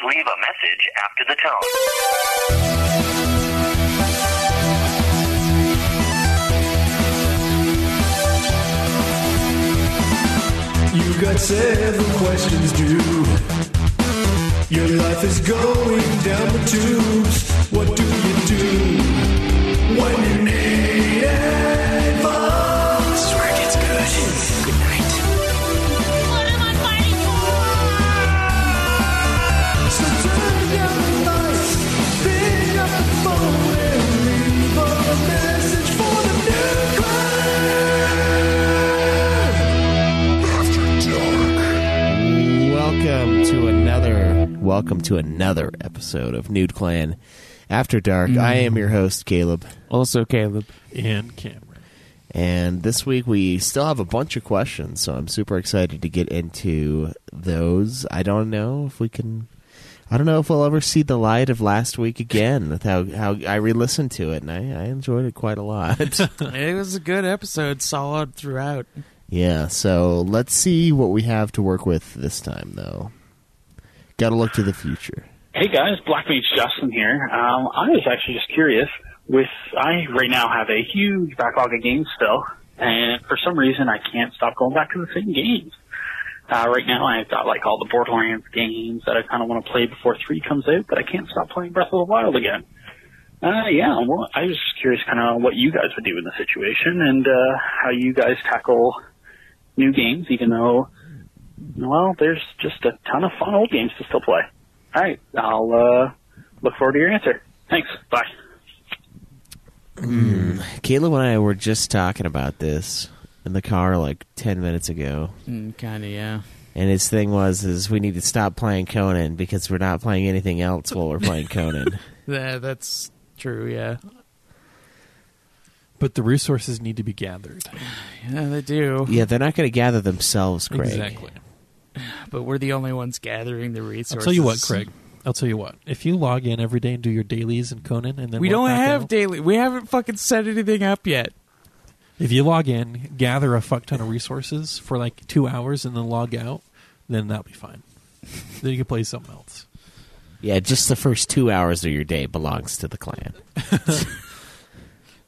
Please leave a message after the tone. You got seven questions due. Your life is going down the tubes. What do you do when you welcome to another episode of Nude Clan After Dark. I am your host Caleb, Also, Caleb. and Cameron. and this week we still have a bunch of questions, so I'm super excited to get into those. I don't know if we can I don't know if we'll ever see the light of last week again with how, how I re-listened to it and I, I enjoyed it quite a lot. It was a good episode, solid throughout. yeah, so let's see what we have to work with this time though. Gotta look to the future. Hey guys, Black Mage Justin here. Um, I was actually just curious. With I right now have a huge backlog of games still, and for some reason I can't stop going back to the same games. Uh, right now I've got like all the Borderlands games that I kind of want to play before three comes out, but I can't stop playing Breath of the Wild again. Uh, yeah, well, I was just curious kind of what you guys would do in the situation and uh, how you guys tackle new games, even though, well, there's just a ton of fun old games to still play. All right, I'll uh, look forward to your answer. Thanks. Bye. Caleb and I were just talking about this in the car like ten minutes ago, Mm, kind of, yeah. and his thing was is we need to stop playing Conan because we're not playing anything else while we're playing Conan. That, that's true, yeah. But the resources need to be gathered. Yeah, they do. yeah, they're not going to gather themselves, Craig. Exactly. But we're the only ones gathering the resources. I'll tell you what, Craig. I'll tell you what. If you log in every day and do your dailies in Conan, and then We don't have out, daily. We haven't fucking set anything up yet. if you log in, gather a fuck ton of resources for like two hours, and then log out, then that'll be fine. then you can play something else. Yeah, just the first two hours of your day belongs to the clan.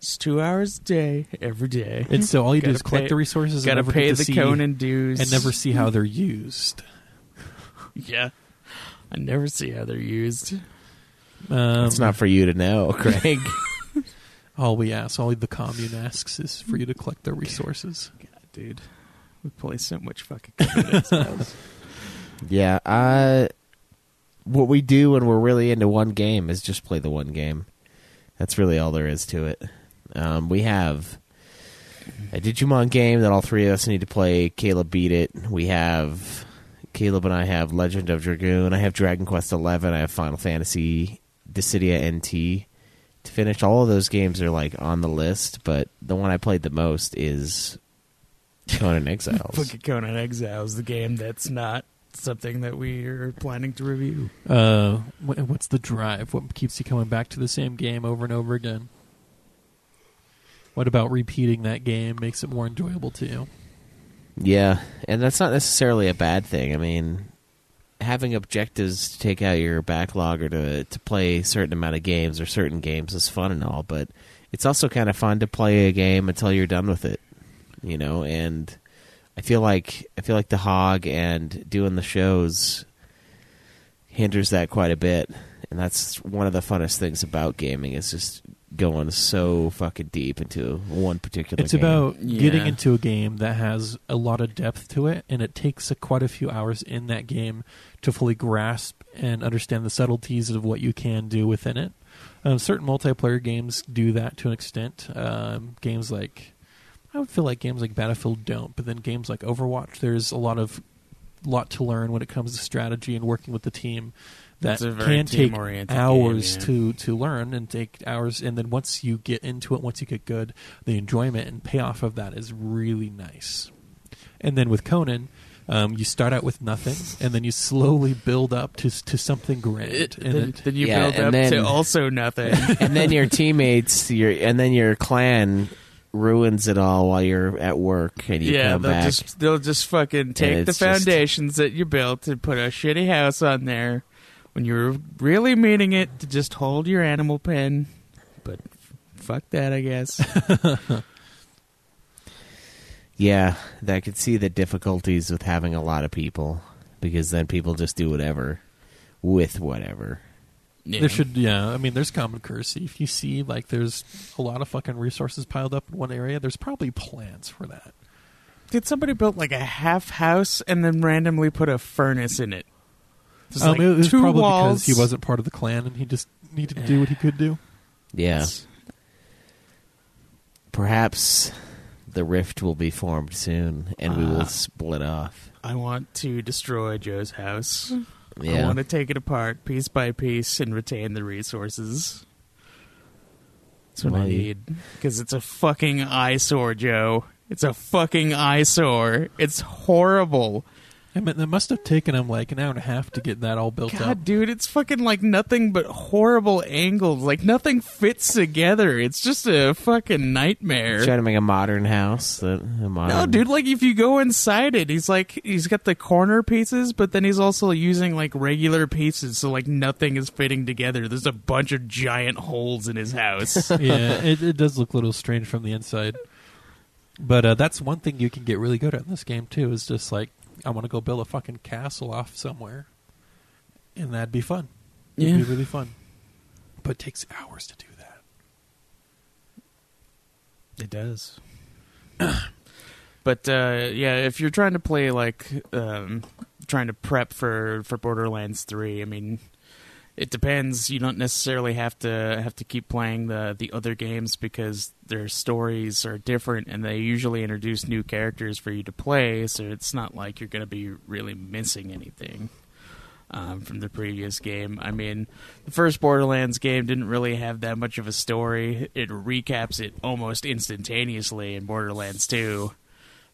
It's two hours a day, every day. And so all you do Gotta is collect pay- the resources, Gotta and never pay get to the see, Conan dues. and never see how they're used. Yeah. I never see how they're used. Um, It's not for you to know, Craig. all we ask. All the commune asks is for you to collect their resources. God, dude. We play so much fucking Conan yeah, uh, what we do when we're really into one game is just play the one game. That's really all there is to it. Um, we have a Digimon game that all three of us need to play. Caleb beat it. We have Caleb and I have Legend of Dragoon. I have Dragon Quest Eleven. I have Final Fantasy Dissidia NT. To finish, all of those games are like on the list, but the one I played the most is Conan Exiles. fucking Conan Exiles, the game that's not something that we are planning to review. Uh, what's the drive? What keeps you coming back to the same game over and over again? What about repeating that game makes it more enjoyable to you? Yeah, and that's not necessarily a bad thing. I mean, having objectives to take out your backlog or to to play a certain amount of games or certain games is fun and all, but it's also kind of fun to play a game until you're done with it. You know, and I feel like I feel like the hog and doing the shows hinders that quite a bit, and that's one of the funnest things about gaming is just going so fucking deep into one particular. It's game. about getting into a game that has a lot of depth to it, and it takes a, quite a few hours in that game to fully grasp and understand the subtleties of what you can do within it. Um, certain multiplayer games do that to an extent. Um, games like I would feel like games like Battlefield don't, but then games like Overwatch, there's a lot of lot to learn when it comes to strategy and working with the team that It's a very can take hours game, yeah. to to learn and take hours and then once you get into it once you get good the enjoyment and payoff of that is really nice and then with conan um, you start out with nothing and then you slowly build up to to something grand It, and then, it, then you Yeah, build and up then- to also nothing. and then your teammates, your and then your clan ruins it all while you're at work, and you yeah, come they'll back. just they'll just fucking take the it's just- foundations that you built and put a shitty house on there, when you're really meaning it to just hold your animal pen. But fuck that, I guess. Yeah, I could see the difficulties with having a lot of people because then people just do whatever with whatever. Yeah. There should, yeah. I mean, there's common courtesy. If you see like there's a lot of fucking resources piled up in one area, there's probably plans for that. Did somebody build like a half house and then randomly put a furnace in it? Just Um, like it was two probably walls. because he wasn't part of the clan and he just needed to do what he could do. Yeah. Perhaps the rift will be formed soon and we will Ah. split off. I want to destroy Joe's house. I Yeah. want to take it apart piece by piece and retain the resources. That's what I Why? need. Because it's a fucking eyesore, Joe. It's a fucking eyesore. It's horrible. I mean, it must have taken him like an hour and a half to get that all built God, up. dude, it's fucking like nothing but horrible angles. Like nothing fits together. It's just a fucking nightmare. Try to make a modern house. That a modern, No, dude, like if you go inside it, he's like he's got the corner pieces, but then he's also using like regular pieces, so like nothing is fitting together. There's a bunch of giant holes in his house. yeah, it, it does look a little strange from the inside. But uh, that's one thing you can get really good at in this game too. Is just like I want to go build a fucking castle off somewhere, and that'd be fun. It'd Yeah. be really fun. But it takes hours to do that. It does. but uh, yeah, if you're trying to play like um, trying to prep for for Borderlands three, I mean, it depends. You don't necessarily have to have to keep playing the the other games because their stories are different, and they usually introduce new characters for you to play. So it's not like you're going to be really missing anything. Um, from the previous game. I mean, the first Borderlands game didn't really have that much of a story. It recaps it almost instantaneously in Borderlands 2.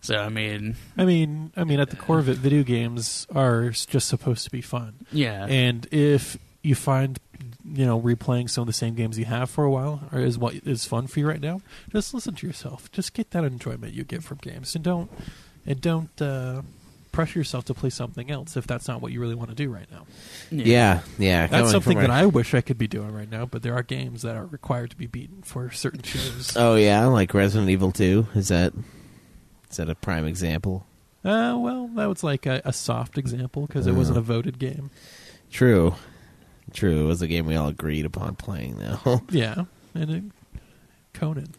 So, I mean, I mean, I mean, at the core of it, video games are just supposed to be fun. yeah. And if you find, you know, replaying some of the same games you have for a while or is what is fun for you right now, just listen to yourself. Just get that enjoyment you get from games, and don't and don't uh, pressure yourself to play something else if that's not what you really want to do right now. Yeah, yeah. That's something that i wish I could be doing right now, but there are games that are required to be beaten for certain shows. Oh yeah, like Resident Evil Two. Is that is that a prime example? Uh, well, that was like a, a soft example because it wasn't a voted game. True, true. It was a game we all agreed upon playing though. Yeah, and it, Conan.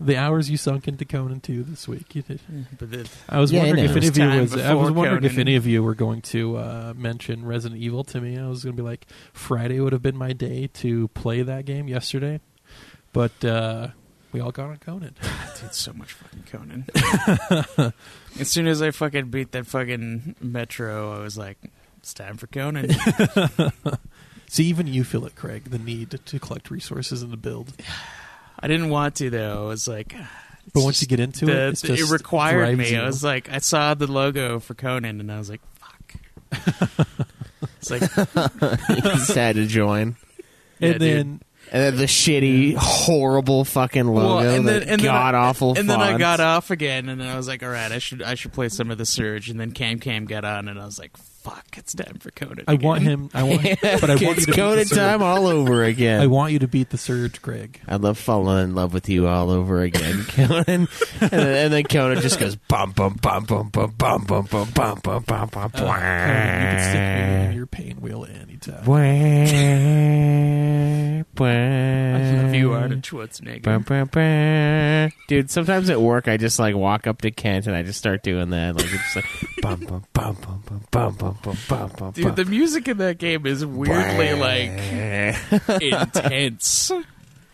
The hours you sunk into Conan too this week. You did. but the, I was Yeah, I wondering if know. any of you Time was. I before was wondering if Conan. any of you were going to uh, mention Resident Evil to me. I was going to be like, Friday would have been my day to play that game yesterday, but uh, we all got on Conan. dude, so much fucking Conan. as soon as I fucking beat that fucking Metro, I was like, it's time for Conan. See, even you feel it, Craig. The need to collect resources and to build. I didn't want to, though. I was like, But once you get into the, it, it's it required me. you. I was like, I saw the logo for Conan, and I was like, fuck. it's like, you just had to join, Yeah, and dude. then and then the shitty, horrible fucking logo, well, and then, that and god I, awful. And then I got off again, and then I was like, all right, I should I should play some of the Surge, and then Cam Cam got on, and I was like, fuck, it's time for Conan. I want him. I want, but I want you it's to beat Conan the Surge. time all over again. I want you to beat the Surge, Greg. I love falling in love with you all over again, Conan. and, then, and then Conan just goes bum bum bum bum bum bum bum bum bum bum bum bum. Uh, Conan, you can stick me in your pain wheel anytime. I love you, Arnold Schwarzenegger. bum, bum. Dude, sometimes at work I just like walk up to Kent and I just start doing that. Like it's just like bum bum bum bum bum bum bum. Dude, the music in that game is weirdly like intense.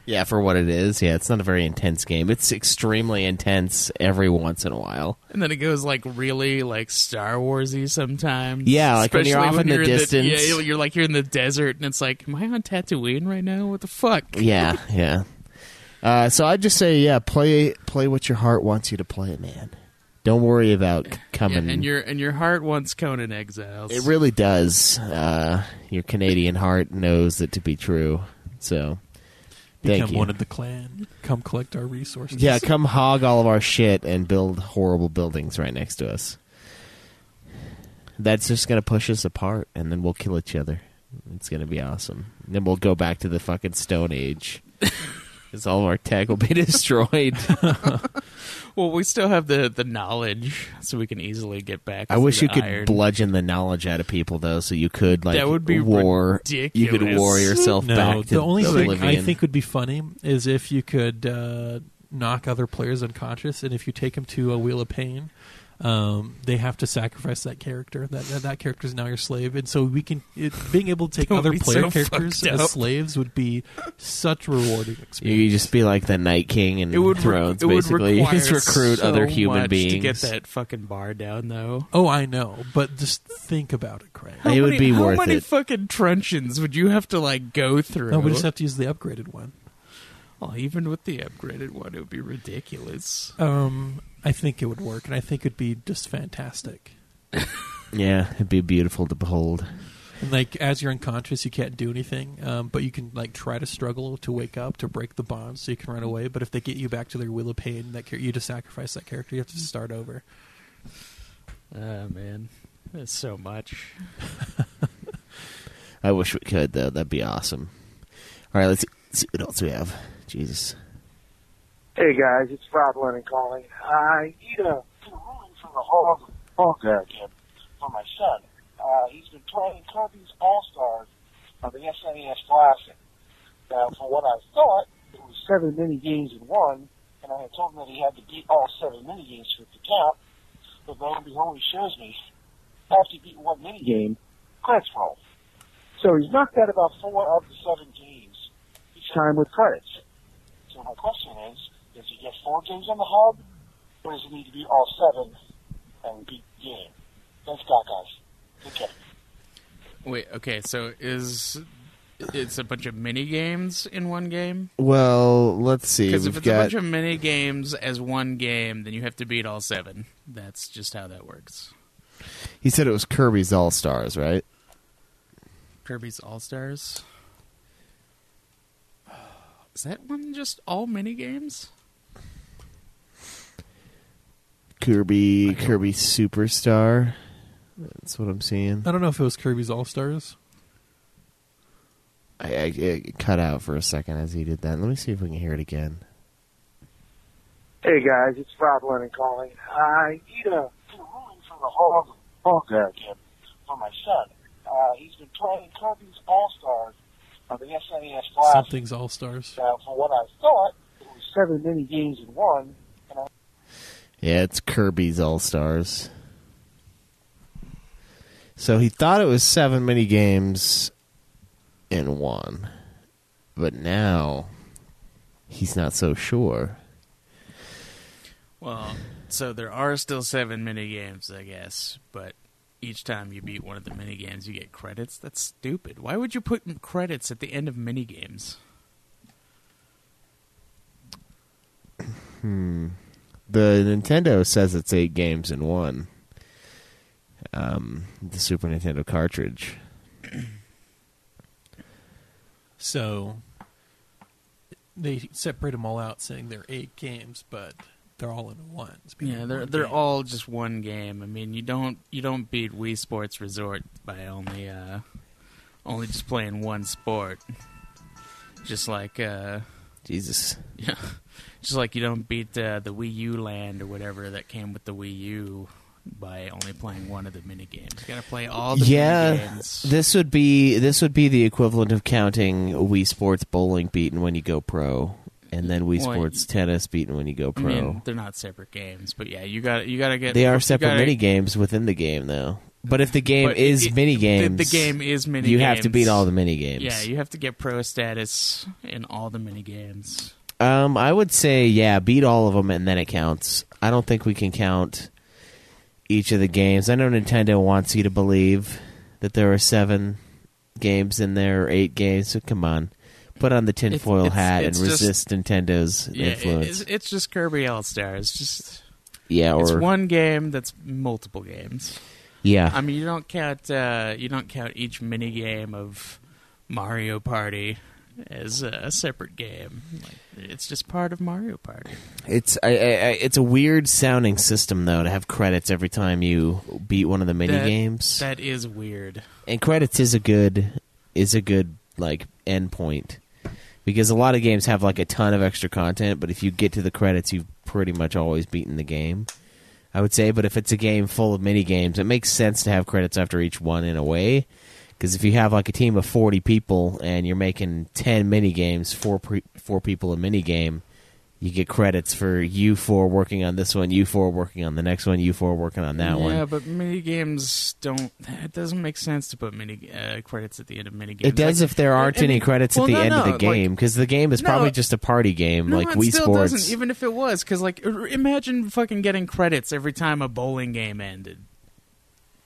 Yeah, for what it is. Yeah, it's not a very intense game. It's extremely intense every once in a while. And then it goes like really like Star Warsy sometimes. Yeah, like when you're Especially off when in the you're distance. yeah, you're- you're like you're in the desert, and it's like, am I on Tatooine right now? What the fuck? Yeah, yeah. Uh, so I'd just say, yeah, play play what your heart wants you to play, man. Don't worry about c- Yeah, coming. and your and your heart wants Conan Exiles. it really does. Uh, your Canadian heart knows it to be true. So, thank Become you. one of the clan. Come collect our resources. yeah, come hog all of our shit and build horrible buildings right next to us. that's just gonna push us apart, and then we'll kill each other. It's gonna be awesome. And then we'll go back to the fucking Stone Age. Because all of our tech will be destroyed. Well, we still have the the knowledge, so we can easily get back. I wish the you could iron. bludgeon the knowledge out of people, though, so you could like That would be war. You could war yourself No, back to the only thing I think would be funny is if you could uh, knock other players unconscious, and if you take them to a wheel of pain, um, they have to sacrifice that character. That that, that character is now your slave, and so we can it, being able to take other player so characters as slaves would be such a rewarding experience. You just be like the Night King and It would re- Thrones, it would basically. You require just recruit so other human much beings. to get that fucking bar down, though. oh, I know, but just think about it, Craig. It would be how worth many it. fucking truncheons would you have to like go through? No, we just have to use the upgraded one. Well, even with the upgraded one, it would be ridiculous. Um, I think it would work, and I think it'd be just fantastic. Yeah, it'd be beautiful to behold. And like as you're unconscious, you can't do anything, um, but you can like try to struggle to wake up to break the bond, so you can run away. But if they get you back to their wheel of pain, that char- you just sacrifice that character. You have to start over. Oh man, that's so much. I wish we could, though. That'd be awesome. All right, let's see what else we have. Jesus. Hey guys, it's Rob Lennon calling. I need a ruling from the Hog Hog game for my son. Uh, he's been playing Kirby's All Stars on the SNES Classic. Now, for what I thought, it was seven mini games in one, and I had told him that he had to beat all seven mini games for the count. But lo and behold, he shows me after he beat one mini game, credits roll. So he's knocked out about four of the seven games time with credits. So my question is, does he get four games on the hub, or does he need to be all seven and beat the game? Thanks, God, guys. Take care. Wait, okay, so is it's a bunch of mini games in one game? Well, let's see. Because if We've it's a bunch of mini games as one game, then you have to beat all seven. That's just how that works. he said it was Kirby's All Stars, right? Kirby's All Stars. Is that one just all mini games? Kirby Kirby Superstar. That's what I'm seeing. I don't know if it was Kirby's All Stars. I, I it cut out for a second as he did that. Let me see if we can hear it again. Hey guys, it's Rob Lennon calling. I need a ruling from the Hog Hog game for my son. Uh, he's been playing Kirby's All Stars on the SNES Classic. Something's All Stars. Now, for what I thought, it was seven mini games in one, I Yeah, it's Kirby's All Stars. So he thought it was seven mini games in one, but now he's not so sure. Well, so there are still seven mini games, I guess, but each time you beat one of the mini games, you get credits. That's stupid. Why would you put m- credits at the end of mini games? Hmm. The Nintendo says it's eight games in one. Um, the Super Nintendo cartridge. So they separate them all out, saying they're eight games, but they're all in one. Yeah, they're one they're game. all just one game. I mean, you don't you don't beat Wii Sports Resort by only uh only just playing one sport. Just like uh Jesus. yeah, just like you don't beat uh, the Wii U Land or whatever that came with the Wii U by only playing one of the mini games. You got to play all the yeah, mini games. this would be this would be the equivalent of counting Wii Sports Bowling beaten when you go pro, and then Wii Well, Sports Tennis beaten when you go I pro. mean, they're not separate games, but yeah, you got you got to get they are separate gotta- mini games within the game, though. But if the game is it- mini games, The, game is mini. you have to beat all the mini games. Yeah, you have to get pro status in all the mini games. Um, I would say yeah, beat all of them and then it counts. I don't think we can count each of the games. I know Nintendo wants you to believe that there are seven games in there or eight games. So come on, put on the tinfoil it's- hat it's and just- resist Nintendo's Yeah, influence. it's, it's just Kirby All Stars. Just yeah, or it's one game that's multiple games. yeah, I mean, you don't count uh, you don't count each mini game of Mario Party as a separate game. Like, it's just part of Mario Party. It's I, I, I, it's a weird sounding system though to have credits every time you beat one of the mini That- games. That is weird. and credits is a good is a good like endpoint because a lot of games have like a ton of extra content, but if you get to the credits, you've pretty much always beaten the game. I would say, but if it's a game full of mini games, it makes sense to have credits after each one in a way. Because if you have like a team of forty people and you're making ten mini games, four pre- four people a mini game, you get credits for you four working on this one, you four working on the next one, you four working on that one. yeah, but mini games don't. It doesn't make sense to put mini uh, credits at the end of mini games. It does Like, if there aren't I any credits well, at the no, end of the game, like- because the game is No, probably just a party game No, like it Wii still Sports. doesn't. Even if it was, because like, imagine fucking getting credits every time a bowling game ended.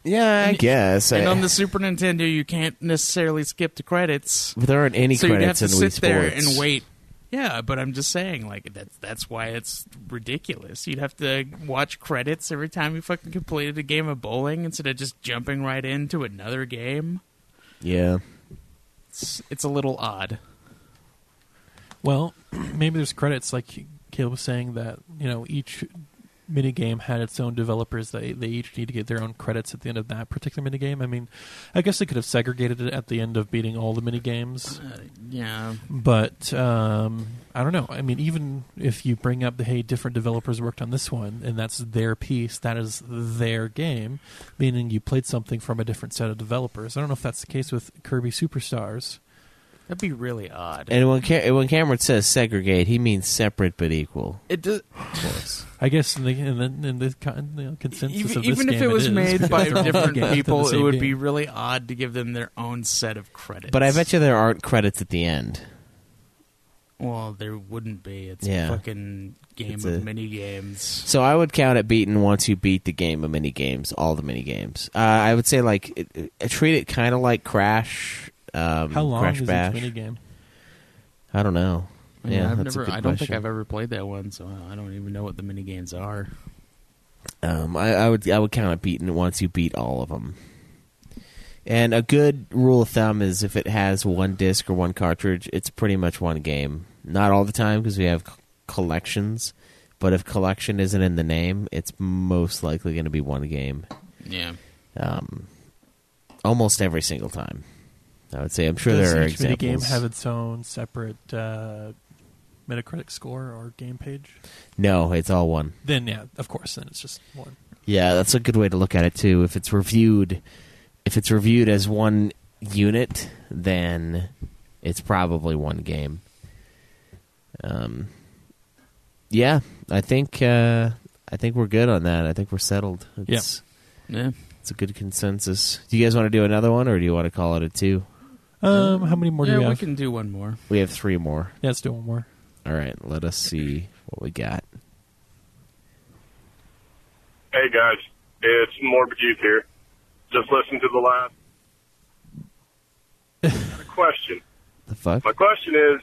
yeah, I And- guess. And I- on the Super Nintendo, you can't necessarily skip the credits. there aren't any so you'd have to sit there and wait. Yeah, but I'm just saying, like that's that's why it's ridiculous. You'd have to watch credits every time you fucking completed a game of bowling instead of just jumping right into another game. Yeah, It's it's a little odd. Well, maybe there's credits, like Caleb was saying, that you know each mini game had its own developers. They they each need to get their own credits at the end of that particular mini game. I mean, I guess they could have segregated it at the end of beating all the mini games, Uh, yeah, but um, I don't know. I mean, even if you bring up the hey, different developers worked on this one, and that's their piece, that is their game, meaning you played something from a different set of developers. I don't know if that's the case with Kirby Superstars. That'd be really odd. and when Ca- when Cameron says segregate, he means separate but equal. it does. Of course. I guess in the in the, in the con- you know, consensus Even, of this even if game it was is, made because by they're all different games within the people, it same would game. be really odd to give them their own set of credits. But I bet you there aren't credits at the end. Well, there wouldn't be. It's Yeah. a fucking game It's of a- mini games. So I would count it beaten once you beat the game of mini games, all the mini games. Uh, I would say like it, it, treat it kind of like Crash. Um, How long Crash is Bash. each mini game? I don't know. Yeah, I've that's never. a good I don't question. think I've ever played that one, so I don't even know what the mini games are. Um, I, I would I would count it beaten once you beat all of them. And a good rule of thumb is if it has one disc or one cartridge, it's pretty much one game. Not all the time because we have c- collections, but if collection isn't in the name, it's most likely going to be one game. Yeah. Um, almost every single time. I would say. I'm sure Does there are each mini game have its own separate uh, Metacritic score or game page? no, it's all one. Then yeah, of course, then it's just one. Yeah, that's a good way to look at it too. If it's reviewed, if it's reviewed as one unit, then it's probably one game. Um, yeah, I think uh, I think we're good on that. I think we're settled. It's, Yeah. it's a good consensus. Do you guys want to do another one, or do you want to call it a two? Um, how many more yeah, do we have? Yeah, we have? can do one more. We have three more. Yeah, let's do one more. All right, let us see what we got. Hey guys, it's Morbid Youth here. Just listen to the last. Got a question. The fuck? My question is,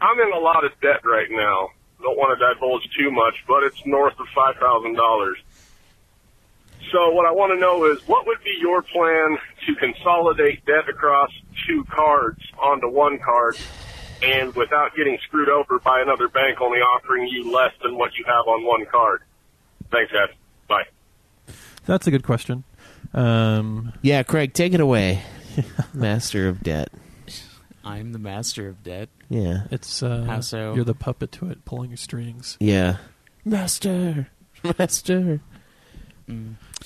I'm in a lot of debt right now. Don't want to divulge too much, but it's north of five thousand dollars. So what I want to know is, what would be your plan to consolidate debt across two cards onto one card, and without getting screwed over by another bank only offering you less than what you have on one card? Thanks, guys. Bye. That's a good question. Um, Yeah, Craig, take it away. Master of debt. I'm the master of debt. Yeah. it's uh, How so? you're the puppet to it, pulling your strings. Yeah. Master. Master.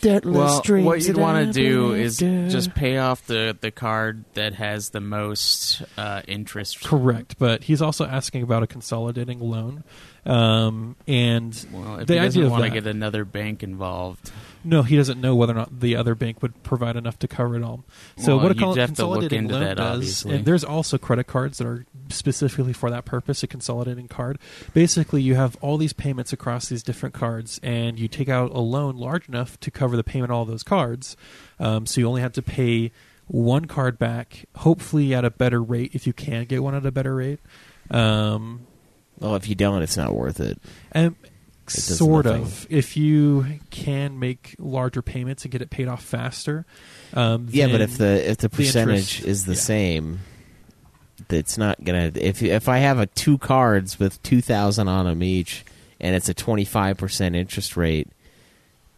Deatless Well, dreams what you'd want to do is just pay off the, the card that has the most uh, interest. Correct, but he's also asking about a consolidating loan, um, and Well, if the he idea doesn't of want to get another bank involved, no, he doesn't know whether or not the other bank would provide enough to cover it all. So Well, what a you'd con- have to look into loan that, does, obviously. and there's also credit cards that are specifically for that purpose. A consolidating card, basically, you have all these payments across these different cards, and you take out a loan large enough to cover the payment of all those cards. Um, so you only have to pay one card back, hopefully at a better rate if you can get one at a better rate. Um, Well, if you don't, it's not worth it. and does sort nothing. of. If you can make larger payments and get it paid off faster. Um, Yeah, but if the if the the percentage interest- is the yeah. same, it's not gonna. If if I have a two cards with two thousand on them each, and it's a twenty five percent interest rate,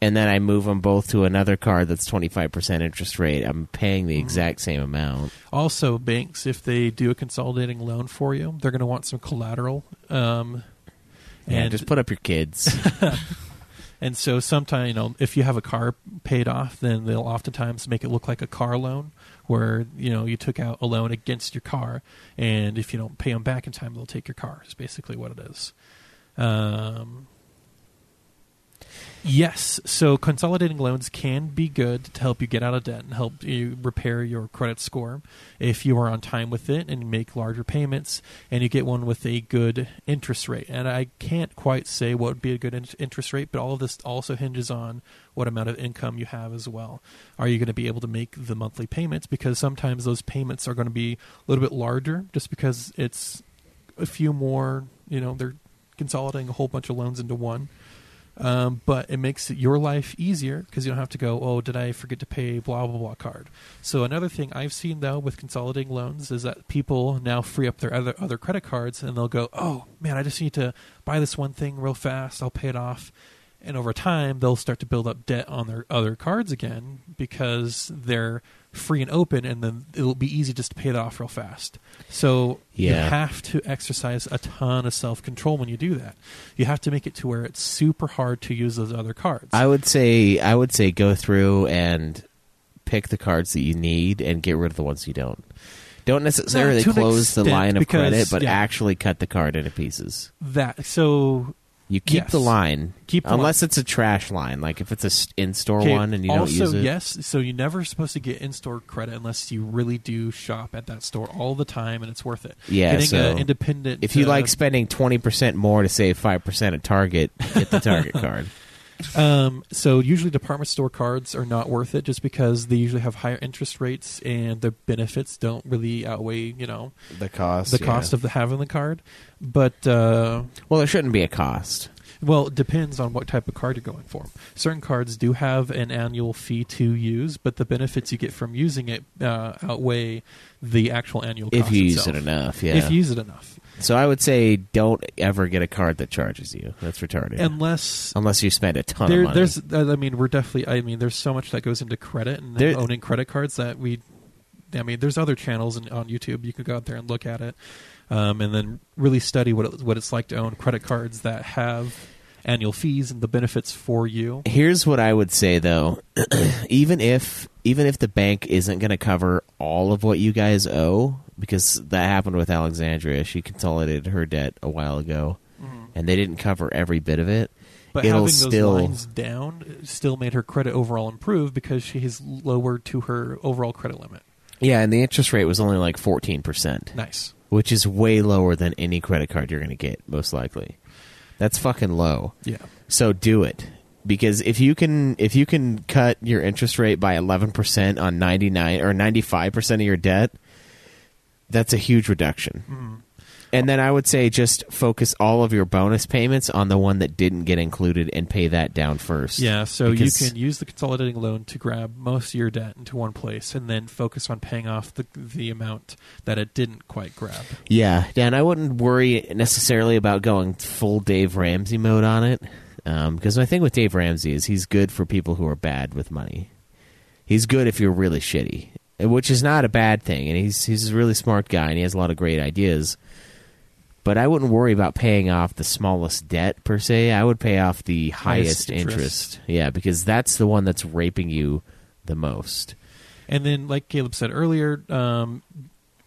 and then I move them both to another card that's twenty five percent interest rate, I'm paying the exact same amount. Also, banks, if they do a consolidating loan for you, they're going to want some collateral. Um, Yeah, and just put up your kids. And so sometimes, you know, if you have a car paid off, then they'll oftentimes make it look like a car loan, where you know you took out a loan against your car, and if you don't pay them back in time, they'll take your car. Is basically what it is. Um, yes, so consolidating loans can be good to help you get out of debt and help you repair your credit score if you are on time with it and make larger payments, and you get one with a good interest rate. And I can't quite say what would be a good in- interest rate, but all of this also hinges on what amount of income you have as well. Are you going to be able to make the monthly payments? Because sometimes those payments are going to be a little bit larger just because it's a few more, you know, they're consolidating a whole bunch of loans into one. Um, but it makes your life easier because you don't have to go, oh, did I forget to pay blah, blah, blah card. So another thing I've seen, though, with consolidating loans is that people now free up their other, other credit cards and they'll go, oh, man, I just need to buy this one thing real fast. I'll pay it off. And over time, they'll start to build up debt on their other cards again because they're free and open, and then it'll be easy just to pay that off real fast. So you have to exercise a ton of self control when you do that. You have to make it to where it's super hard to use those other cards. I would say I would say go through and pick the cards that you need and get rid of the ones you don't. Don't necessarily an close the line of because- credit, but yeah. actually cut the card into pieces. that so You keep Yes. the line, Keep the unless it's a trash line, like if it's a in-store Okay, one and you don't also, use it. yes. So you're never supposed to get in-store credit unless you really do shop at that store all the time, and it's worth it. Yeah, getting so an independent. If you uh, like spending twenty percent more to save five percent at Target, get the Target card. Um, so usually department store cards are not worth it just because they usually have higher interest rates and the benefits don't really outweigh, you know, The cost, the cost of the having the card. But uh, well, there shouldn't be a cost. well, it depends on what type of card you're going for. Certain cards do have an annual fee to use, but the benefits you get from using it uh, outweigh the actual annual cost If you use itself. it enough, yeah. If you use it enough. So I would say don't ever get a card that charges you. That's retarded. Unless Unless you spend a ton there, of money. there's, uh, I mean, we're definitely. I mean, there's so much that goes into credit and There- owning credit cards that we. I mean, there's other channels in, on YouTube. You could go out there and look at it, um, and then really study what it, what it's like to own credit cards that have annual fees and the benefits for you. Here's what I would say though, even if even if the bank isn't going to cover all of what you guys owe, because that happened with Alexandria, she consolidated her debt a while ago, mm-hmm. and they didn't cover every bit of it. But It'll having those still lines down still made her credit overall improve because she has lowered to her overall credit limit. yeah, and the interest rate was only like fourteen percent, Nice. which is way lower than any credit card you're going to get, most likely. That's fucking low. Yeah. So do it because if you can if you can cut your interest rate by 11% on 99 or 95% of your debt, that's a huge reduction. Mm-hmm. And then I would say just focus all of your bonus payments on the one that didn't get included and pay that down first. Yeah, so you can use the consolidating loan to grab most of your debt into one place and then focus on paying off the the amount that it didn't quite grab. Yeah, Dan, I wouldn't worry necessarily about going full Dave Ramsey mode on it. Um, because my thing with Dave Ramsey is he's good for people who are bad with money. He's good if you're really shitty, which is not a bad thing. And he's he's a really smart guy and he has a lot of great ideas. But I wouldn't worry about paying off the smallest debt per se. I would pay off the highest, Highest interest. interest. Yeah, because that's the one that's raping you the most. And then, like Caleb said earlier, um,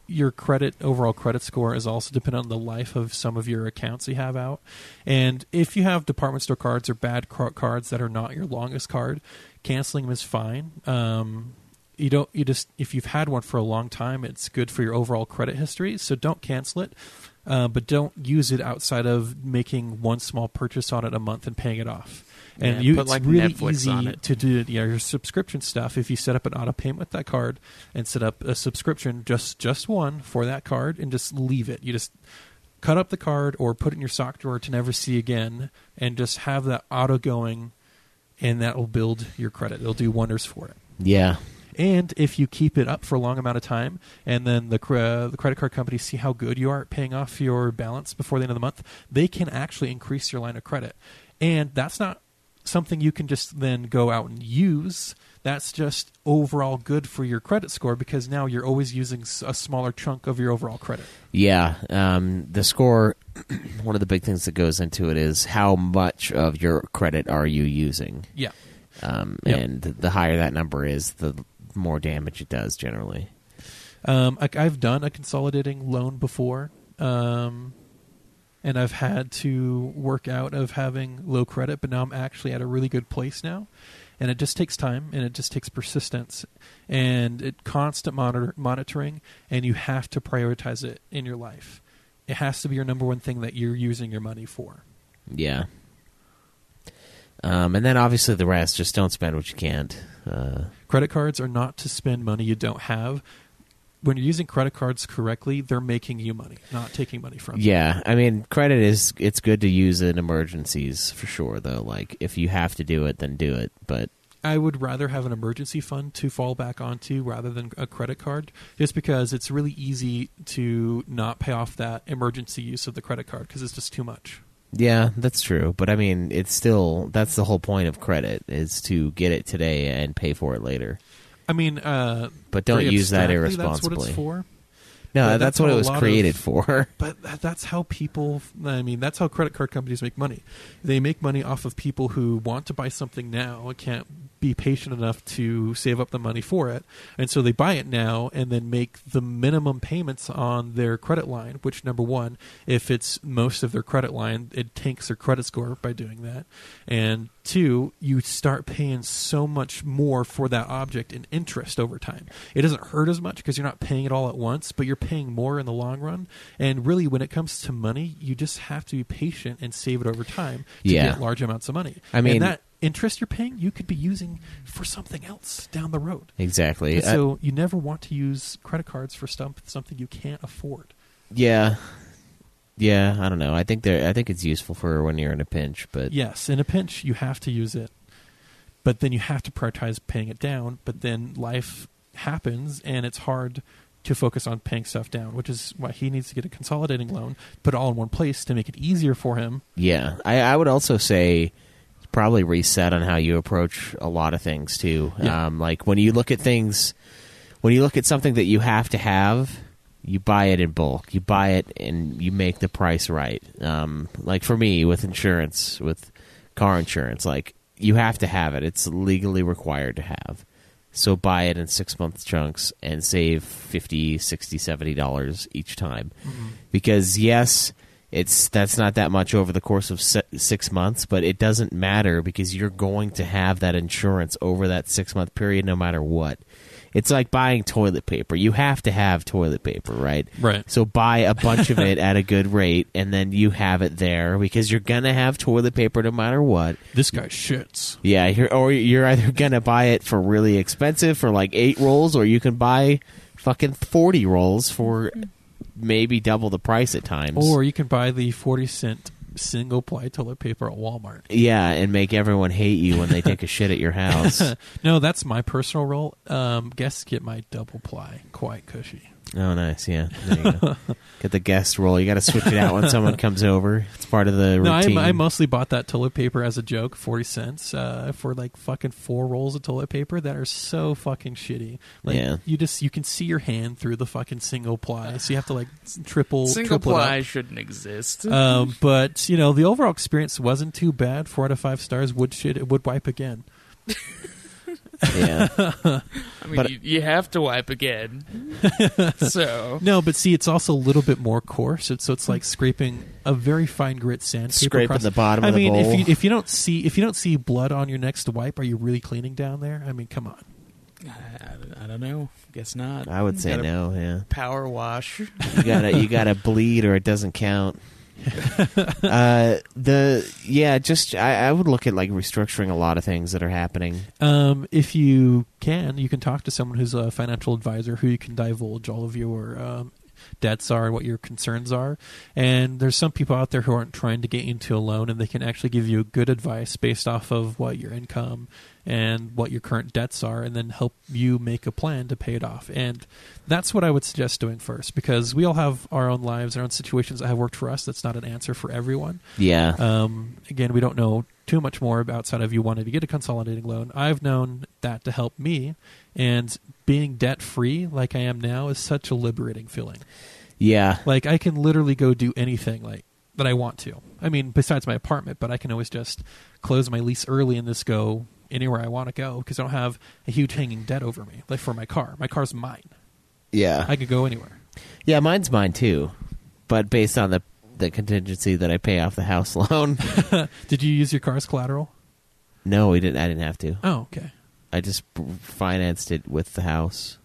your credit overall credit score is also dependent on the life of some of your accounts you have out. And if you have department store cards or bad cards that are not your longest card, canceling them is fine. Um, you don't. You just if you've had one for a long time, it's good for your overall credit history. So don't cancel it. Uh, but don't use it outside of making one small purchase on it a month and paying it off. And Yeah, you, put, it's like, really Netflix easy on it. to do yeah, your subscription stuff. If you set up an auto payment with that card and set up a subscription, just just one for that card, and just leave it. You just cut up the card or put it in your sock drawer to never see again, and just have that auto going, and that will build your credit. It'll do wonders for it. Yeah. And if you keep it up for a long amount of time, and then the uh, the credit card companies see how good you are at paying off your balance before the end of the month, they can actually increase your line of credit. And that's not something you can just then go out and use. That's just overall good for your credit score because now you're always using a smaller chunk of your overall credit. Yeah, um, the score. one of the big things that goes into it is how much of your credit are you using, Yeah. um, Yep. and the higher that number is, the more damage it does generally. Um, I, I've done a consolidating loan before, um, and I've had to work out of having low credit, but now I'm actually at a really good place now. And it just takes time, and it just takes persistence, and it constant monitor, monitoring, and you have to prioritize it in your life. It has to be your number one thing that you're using your money for. Yeah. Um, and then obviously the rest, just don't spend what you can't. Uh, Credit cards are not to spend money you don't have. When you're using credit cards correctly, they're making you money, not taking money from you. yeah, I mean, credit is it's good to use in emergencies for sure. Though, like if you have to do it, then do it. But I would rather have an emergency fund to fall back onto rather than a credit card, just because it's really easy to not pay off that emergency use of the credit card because it's just too much. Yeah, that's true. But I mean, it's still that's the whole point of credit is to get it today and pay for it later. I mean, uh, But don't use that abstractly, That's what irresponsibly. it's for. No, that's, that's what it was created of- for. But that, that's how people. I mean, that's how credit card companies make money. They make money off of people who want to buy something now and can't be patient enough to save up the money for it, and so they buy it now and then make the minimum payments on their credit line. Which number one, if it's most of their credit line, it tanks their credit score by doing that, and two, you start paying so much more for that object in interest over time. It doesn't hurt as much because you're not paying it all at once, but you're paying more in the long run. And really, when it comes to money, you just have to be patient and save it over time to Yeah. get large amounts of money. I mean- and that interest you're paying, you could be using for something else down the road. Exactly. And Uh, so you never want to use credit cards for stump, something you can't afford. yeah, yeah. I don't know. I think they're. I think it's useful for when you're in a pinch. But Yes, in a pinch, you have to use it, but then you have to prioritize paying it down. But then life happens, and it's hard to focus on paying stuff down, which is why he needs to get a consolidating loan, put it all in one place to make it easier for him. Yeah, I, I would also say probably reset on how you approach a lot of things too. Yeah. Um, like when you look at things, when you look at something that you have to have, you buy it in bulk. You buy it and you make the price right. Um, like for me with insurance, with car insurance, like you have to have it. It's legally required to have. So buy it in six month chunks and save 50 60 70 dollars each time. Because yes, it's that's not that much over the course of six months, but it doesn't matter because you're going to have that insurance over that six month period no matter what. It's like buying toilet paper. You have to have toilet paper, right? Right. So buy a bunch of it at a good rate, and then you have it there because you're gonna have toilet paper no matter what. This guy shits. Yeah, you're, or you're either gonna buy it for really expensive for like eight rolls, or you can buy fucking forty rolls for mm-hmm. maybe double the price at times. Or you can buy the 40 cent single ply toilet paper at Walmart. yeah, and make everyone hate you when they take a shit at your house. no, that's my personal role. Um, guests get my double ply, quite cushy. Oh, nice. Yeah, there you go. Get the guest roll. You got to switch it out when someone comes over. It's part of the No, I, routine. I mostly bought that toilet paper as a joke, forty cents uh, for like fucking four rolls of toilet paper that are so fucking shitty. Like Yeah. you just you can see your hand through the fucking single ply, so you have to like triple Single triple ply shouldn't exist. Um, but you know the overall experience wasn't too bad. Four out of five stars. Would shit it would wipe again. yeah, I mean, but- you, you have to wipe again. so No, but see, it's also a little bit more coarse. It's, so it's like scraping a very fine grit sandpaper. Scraping across- the bottom I of the mean, if you if you don't see if you don't see blood on your next wipe, are you really cleaning down there? I mean, come on. I, I don't know. Guess not. I would say no. Yeah. Power wash. you gotta you gotta bleed or it doesn't count. uh, the yeah, just I, I would look at like restructuring a lot of things that are happening. Um, if you can, you can talk to someone who's a financial advisor who you can divulge all of your um, debts are, what your concerns are. And there's some people out there who aren't trying to get into a loan, and they can actually give you good advice based off of what your income and what your current debts are, and then help you make a plan to pay it off. And that's what I would suggest doing first, because we all have our own lives, our own situations that have worked for us. That's not an answer for everyone. Yeah. Um, again, we don't know too much more outside of you wanting to get a consolidating loan. I've known that to help me, and being debt free like I am now is such a liberating feeling. yeah. Like I can literally go do anything like that I want to. I mean, besides my apartment, but I can always just close my lease early and just go anywhere I want to go because I don't have a huge hanging debt over me. Like for my car, my car's mine. Yeah. I could go anywhere. Yeah, mine's mine too, but based on the the contingency that I pay off the house loan. Did you use your car as collateral? no, we didn't. I didn't have to. Oh, okay. I just financed it with the house.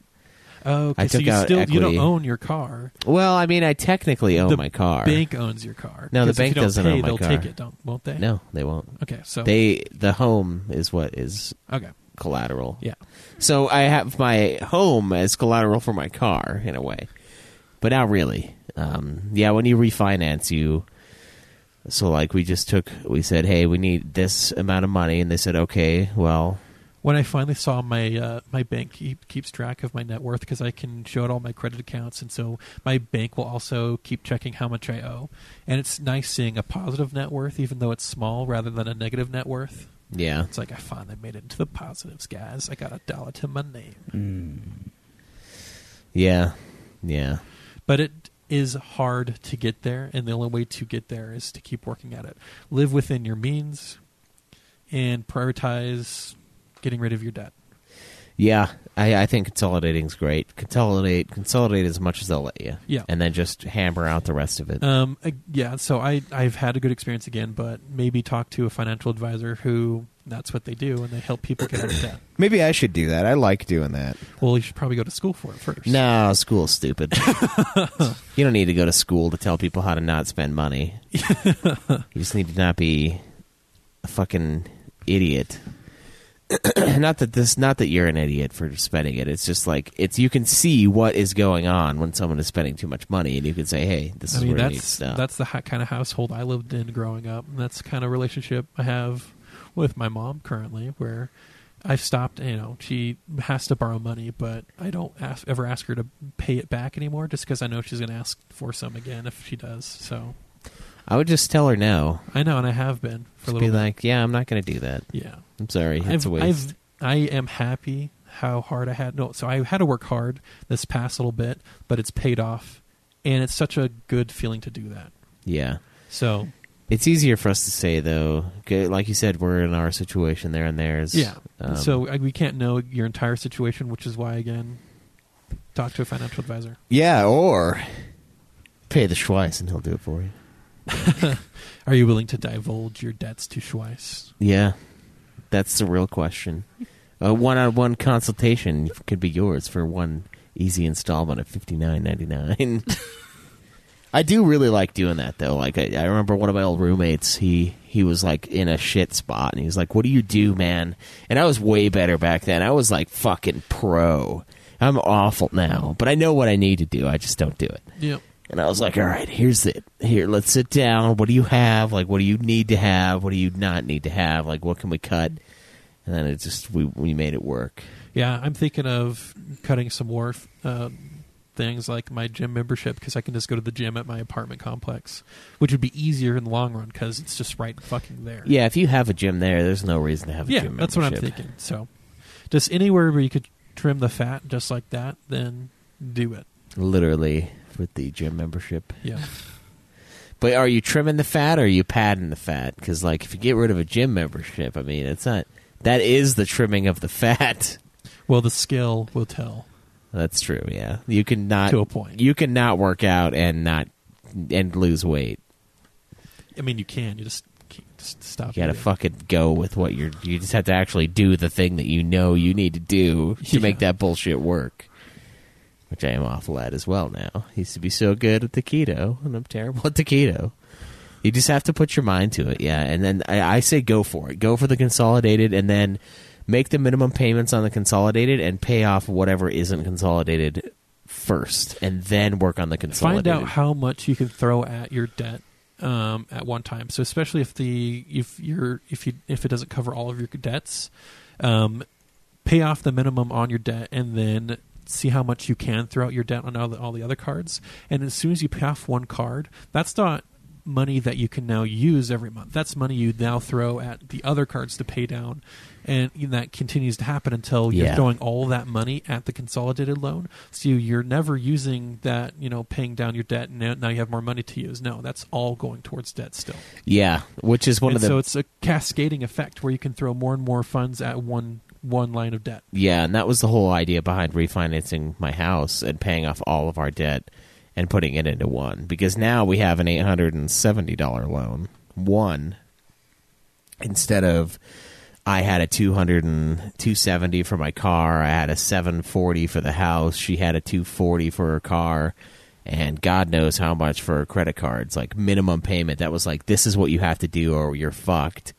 Oh, okay. I so took you out still you don't own your car. Well, I mean, I technically own the my car. The bank owns your car. No, the bank doesn't pay, own my they'll car. take it, don't won't they? No, they won't. Okay, so They the home is what is okay, collateral. yeah. So I have my home as collateral for my car in a way, but not really. Um, yeah, when you refinance, you so like we just took we said, hey, we need this amount of money, and they said, okay, well, When I finally saw my uh, my bank keep, keeps track of my net worth because I can show it all my credit accounts, and so my bank will also keep checking how much I owe. And it's nice seeing a positive net worth, even though it's small, rather than a negative net worth. yeah, It's like I finally made it into the positives, guys. I got a dollar to my name. yeah, yeah, but it is hard to get there and the only way to get there is to keep working at it live within your means and prioritize getting rid of your debt yeah. I, I think consolidating's great. Consolidate, consolidate as much as they'll let you. Yeah. and then just hammer out the rest of it. um, uh, yeah so I, i've had a good experience again but maybe talk to a financial advisor who that's what they do and they help people get out of debt Maybe I should do that. I like doing that. well you should probably go to school for it first No, school's stupid. you don't need to go to school to tell people how to not spend money. you just need to not be a fucking idiot. not that this not that you're an idiot for spending it. It's just like it's you can see what is going on when someone is spending too much money and you can say, "Hey, this I is mean, where you need to that's that's the ha- kind of household I lived in growing up. And that's the kind of relationship I have with my mom currently, where I've stopped. You know, she has to borrow money, but I don't ask, ever ask her to pay it back anymore, just because I know she's going to ask for some again if she does. So I would just tell her no. I know, and I have been for a Just little. be bit. like, "Yeah, I'm not going to do that. yeah, I'm sorry, it's I've, a waste." I've I am happy how hard I had. No, so I had to work hard this past little bit, but it's paid off, and it's such a good feeling to do that. yeah. So It's easier for us to say though. 'Kay, Like you said, we're in our situation there and theirs. Yeah. Um, so uh, we can't know your entire situation, which is why again, talk to a financial advisor. Yeah, or pay the Schweiss and he'll do it for you. Are you willing to divulge your debts to Schweiss? Yeah, that's the real question. A one-on-one consultation could be yours for one easy installment of fifty nine ninety nine. I do really like doing that though. Like I, I remember one of my old roommates. He he was like in a shit spot, and he was like, "What do you do, man?" And I was way better back then. I was like fucking pro. I'm awful now, but I know what I need to do. I just don't do it. Yep. And I was like, all right, here's it. Here, let's sit down. What do you have? Like, what do you need to have? What do you not need to have? Like, what can we cut? And then it just, we, we made it work. Yeah, I'm thinking of cutting some more uh, things like my gym membership because I can just go to the gym at my apartment complex, which would be easier in the long run because it's just right fucking there. Yeah, if you have a gym there, there's no reason to have a yeah, gym that's what I'm thinking. So, just anywhere where you could trim the fat just like that, then do it. Literally with the gym membership. Yeah. But are you trimming the fat or are you padding the fat? Because, like, if you get rid of a gym membership, I mean, it's not, that is the trimming of the fat. Well, the scale will tell. That's true. Yeah, you can not To a point. You can not work out and not and lose weight. I mean, you can. You just can't just stop. You gotta eating. fucking go with what you're. You just have to actually do the thing that you know you need to do to Yeah. make that bullshit work. Which I am awful at as well now. I used to be so good at the keto, and I'm terrible at the keto. You just have to put your mind to it, yeah. And then I, I say go for it. Go for the consolidated, and then make the minimum payments on the consolidated, and pay off whatever isn't consolidated first, and then work on the consolidated. find out how much you can throw at your debt um, at one time. So especially if the if you're if you if it doesn't cover all of your debts, um, pay off the minimum on your debt and then see how much you can throw out your debt on all the, all the other cards. And as soon as you pay off one card, that's not money that you can now use every month. That's money you now throw at the other cards to pay down. And that continues to happen until you're Yeah. throwing all that money at the consolidated loan. So you're never using that, you know, paying down your debt. And now, now you have more money to use. No, that's all going towards debt still. yeah, which is one and of the so it's a cascading effect where you can throw more and more funds at one one line of debt. Yeah, and that was the whole idea behind refinancing my house and paying off all of our debt and putting it into one. Because now we have an eight hundred and seventy dollar loan, one instead of I had a 200 and 270 for my car, I had a 740 for the house, she had a 240 for her car, and God knows how much for credit cards, like minimum payment. That was like this is what you have to do or you're fucked.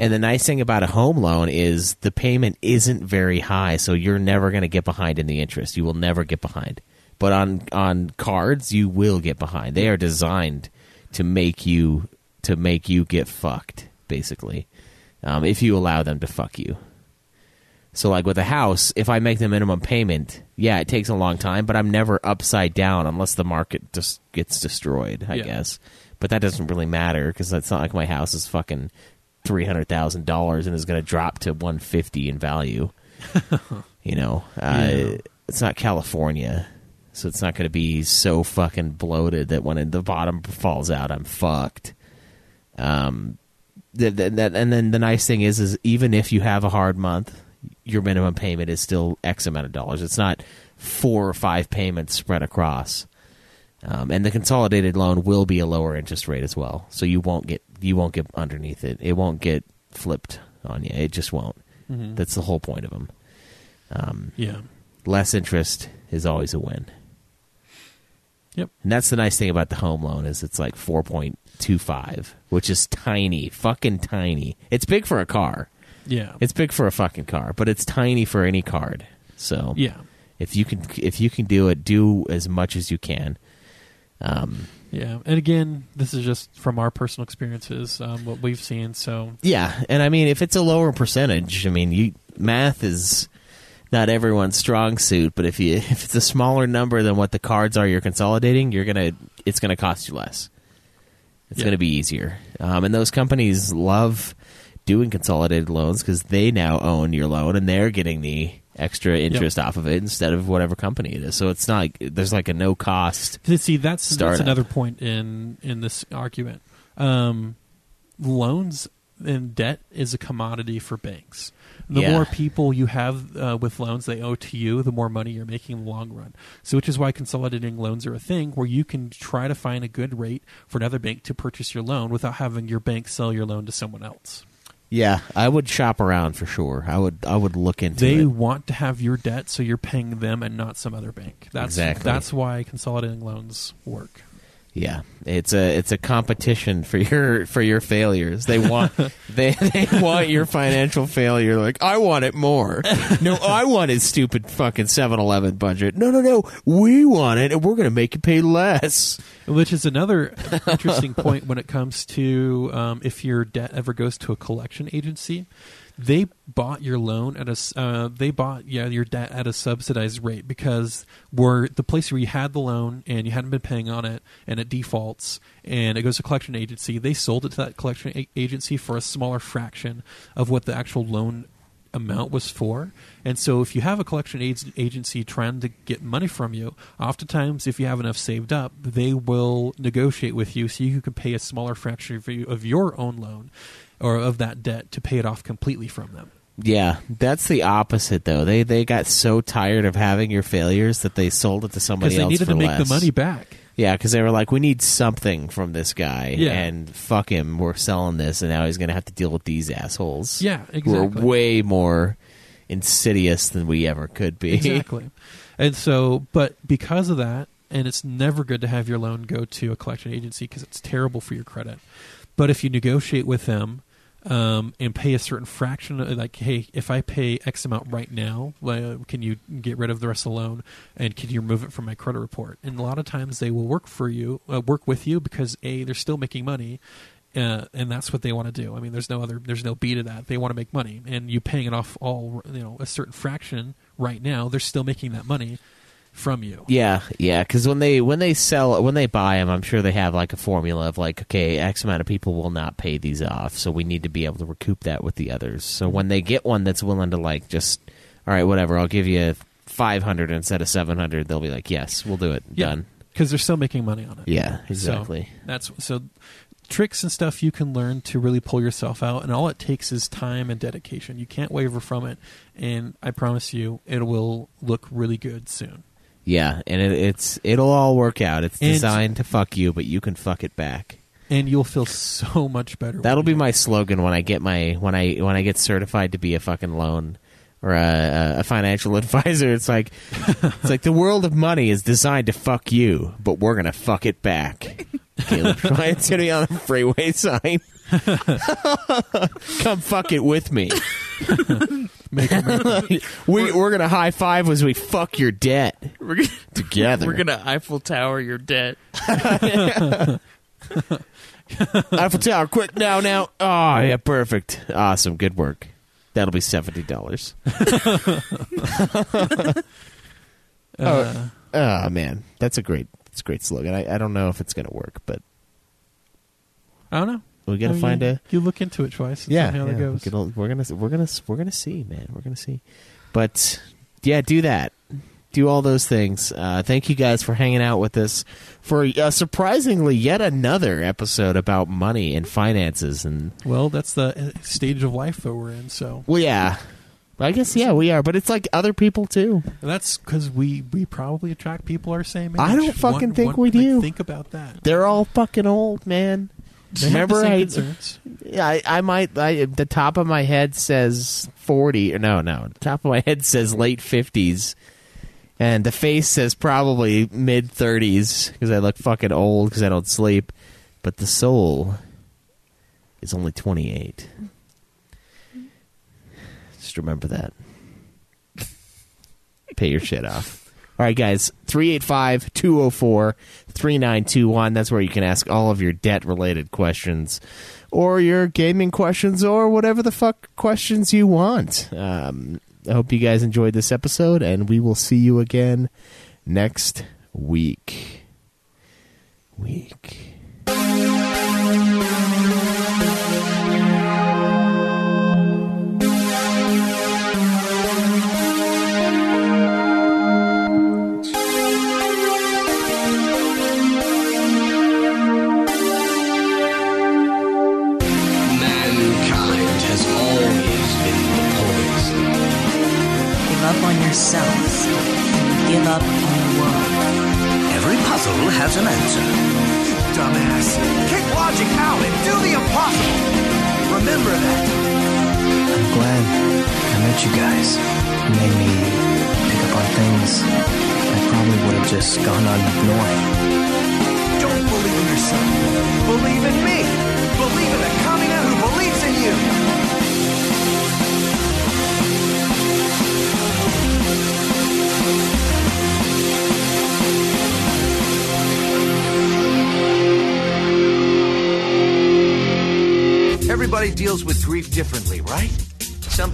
And the nice thing about a home loan is the payment isn't very high, so you're never going to get behind in the interest. You will never get behind. But on on cards, you will get behind. They are designed to make you to make you get fucked, basically, um, if you allow them to fuck you. So, like with a house, if I make the minimum payment, yeah, it takes a long time, but I'm never upside down unless the market just gets destroyed. I Yeah. guess, but that doesn't really matter because it's not like my house is fucking three hundred thousand dollars and is going to drop to one fifty in value. you know, uh, Yeah. it's not California, so it's not going to be so fucking bloated that when the bottom falls out, I'm fucked. Um, that, that, that, and then the nice thing is, is even if you have a hard month, your minimum payment is still X amount of dollars. It's not four or five payments spread across. Um, and the consolidated loan will be a lower interest rate as well, so you won't get you won't get underneath it. It won't get flipped on you. It just won't. Mhm. That's the whole point of them. Um, Yeah. less interest is always a win. Yep. And that's the nice thing about the home loan is it's like 4.25, which is tiny, fucking tiny. It's big for a car. Yeah. It's big for a fucking car, but it's tiny for any card. So Yeah. if you can if you can do it, do as much as you can. Um, Yeah, and again, this is just from our personal experiences, um, what we've seen. So yeah, and I mean if it's a lower percentage, I mean you math is not everyone's strong suit, but if you if it's a smaller number than what the cards are you're consolidating, you're gonna it's gonna cost you less. It's Yeah. gonna be easier, um, and those companies love doing consolidated loans because they now own your loan and they're getting the extra interest off of it instead of whatever company it is. So it's not like there's like a no cost. see, that's that's another point in in this argument. Um, loans and debt is a commodity for banks. The Yeah. more people you have uh, with loans they owe to you, the more money you're making in the long run. So, which is why consolidating loans are a thing where you can try to find a good rate for another bank to purchase your loan without having your bank sell your loan to someone else. Yeah, I would shop around for sure. I would I would look into they it. want to have your debt, so you're paying them and not some other bank. That's Exactly. that's why consolidating loans work. Yeah, it's a it's a competition for your for your failures. They want they they want your financial failure. Like I want it more. No, I want his stupid fucking 7-Eleven budget. No, no, no. We want it, and we're going to make you pay less. Which is another interesting point when it comes to um, if your debt ever goes to a collection agency. They bought your loan at a uh, they bought yeah your debt at a subsidized rate because were the place where you had the loan and you hadn't been paying on it and it defaults and it goes to collection agency they sold it to that collection a- agency for a smaller fraction of what the actual loan amount was for. And so if you have a collection ag- agency trying to get money from you, oftentimes if you have enough saved up, they will negotiate with you so you can pay a smaller fraction of your own loan or of that debt to pay it off completely from them. Yeah, that's the opposite though. They they got so tired of having your failures that they sold it to somebody Because they else needed to make less. the money back. Yeah, because they were like, we need something from this guy, Yeah. and fuck him, we're selling this, and now he's going to have to deal with these assholes. Yeah, exactly. Who are way more insidious than we ever could be. Exactly. And so, but because of that, and it's never good to have your loan go to a collection agency because it's terrible for your credit. But if you negotiate with them, um, and pay a certain fraction. Of, like, hey, if I pay X amount right now, uh, can you get rid of the rest of the loan, and can you remove it from my credit report? And a lot of times they will work for you, uh, work with you because a they're still making money. Uh, and that's what they want to do. I mean, there's no other, there's no B to that. They want to make money, and you paying it off all, you know, a certain fraction right now. They're still making that money from you. Yeah, yeah. Because when they when they sell when they buy them, I'm sure they have like a formula of like, okay, X amount of people will not pay these off, so we need to be able to recoup that with the others. So when they get one that's willing to like just, all right, whatever, I'll give you five hundred instead of seven hundred, they'll be like, yes, we'll do it, Yeah. done. because they're still making money on it. Yeah, exactly. So that's so tricks and stuff you can learn to really pull yourself out, and all it takes is time and dedication. You can't waver from it, and I promise you, it will look really good soon. Yeah, and it, it's it'll all work out. It's And- designed to fuck you, but you can fuck it back. And you'll feel so much better. That'll be you- my slogan when I get my when I when I get certified to be a fucking loan or a, a financial advisor. It's like it's like the world of money is designed to fuck you, but we're gonna fuck it back. Caleb Bryant's gonna be on the freeway sign. Come fuck it with me. Make America- we we're gonna high five as we fuck your debt We're gonna, together. we're gonna Eiffel Tower your debt. Eiffel Tower, quick now, now. Oh, yeah, perfect. Awesome, good work. That'll be seventy dollars. uh, Oh man, that's a great, that's a great slogan. I, I don't know if it's gonna work, but I don't know. We gotta I mean, find a You look into it twice. yeah. see how yeah, that goes. We're gonna, we're gonna we're gonna we're gonna see, man. We're gonna see. But yeah, do that. Do all those things. Uh, thank you guys for hanging out with us for uh, surprisingly yet another episode about money and finances and Well, that's the uh, stage of life that we're in. So well, yeah. I guess yeah, we are, but it's like other people too. that's because we we probably attract people our same age. I don't fucking One- think one- we like, do. think about that. They're all fucking old, man. They Remember, I, concerns. yeah, I, I might. I, the top of my head says forty. Or no, no. The top of my head says late fifties, and the face says probably mid thirties because I look fucking old because I don't sleep. But the soul is only twenty eight. Just remember that. Pay your shit off. All right, guys, 385 204 3921. That's where you can ask all of your debt related questions or your gaming questions or whatever the fuck questions you want. Um, I hope you guys enjoyed this episode, and we will see you again next week. Week.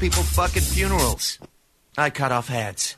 People fuck at funerals. I cut off heads.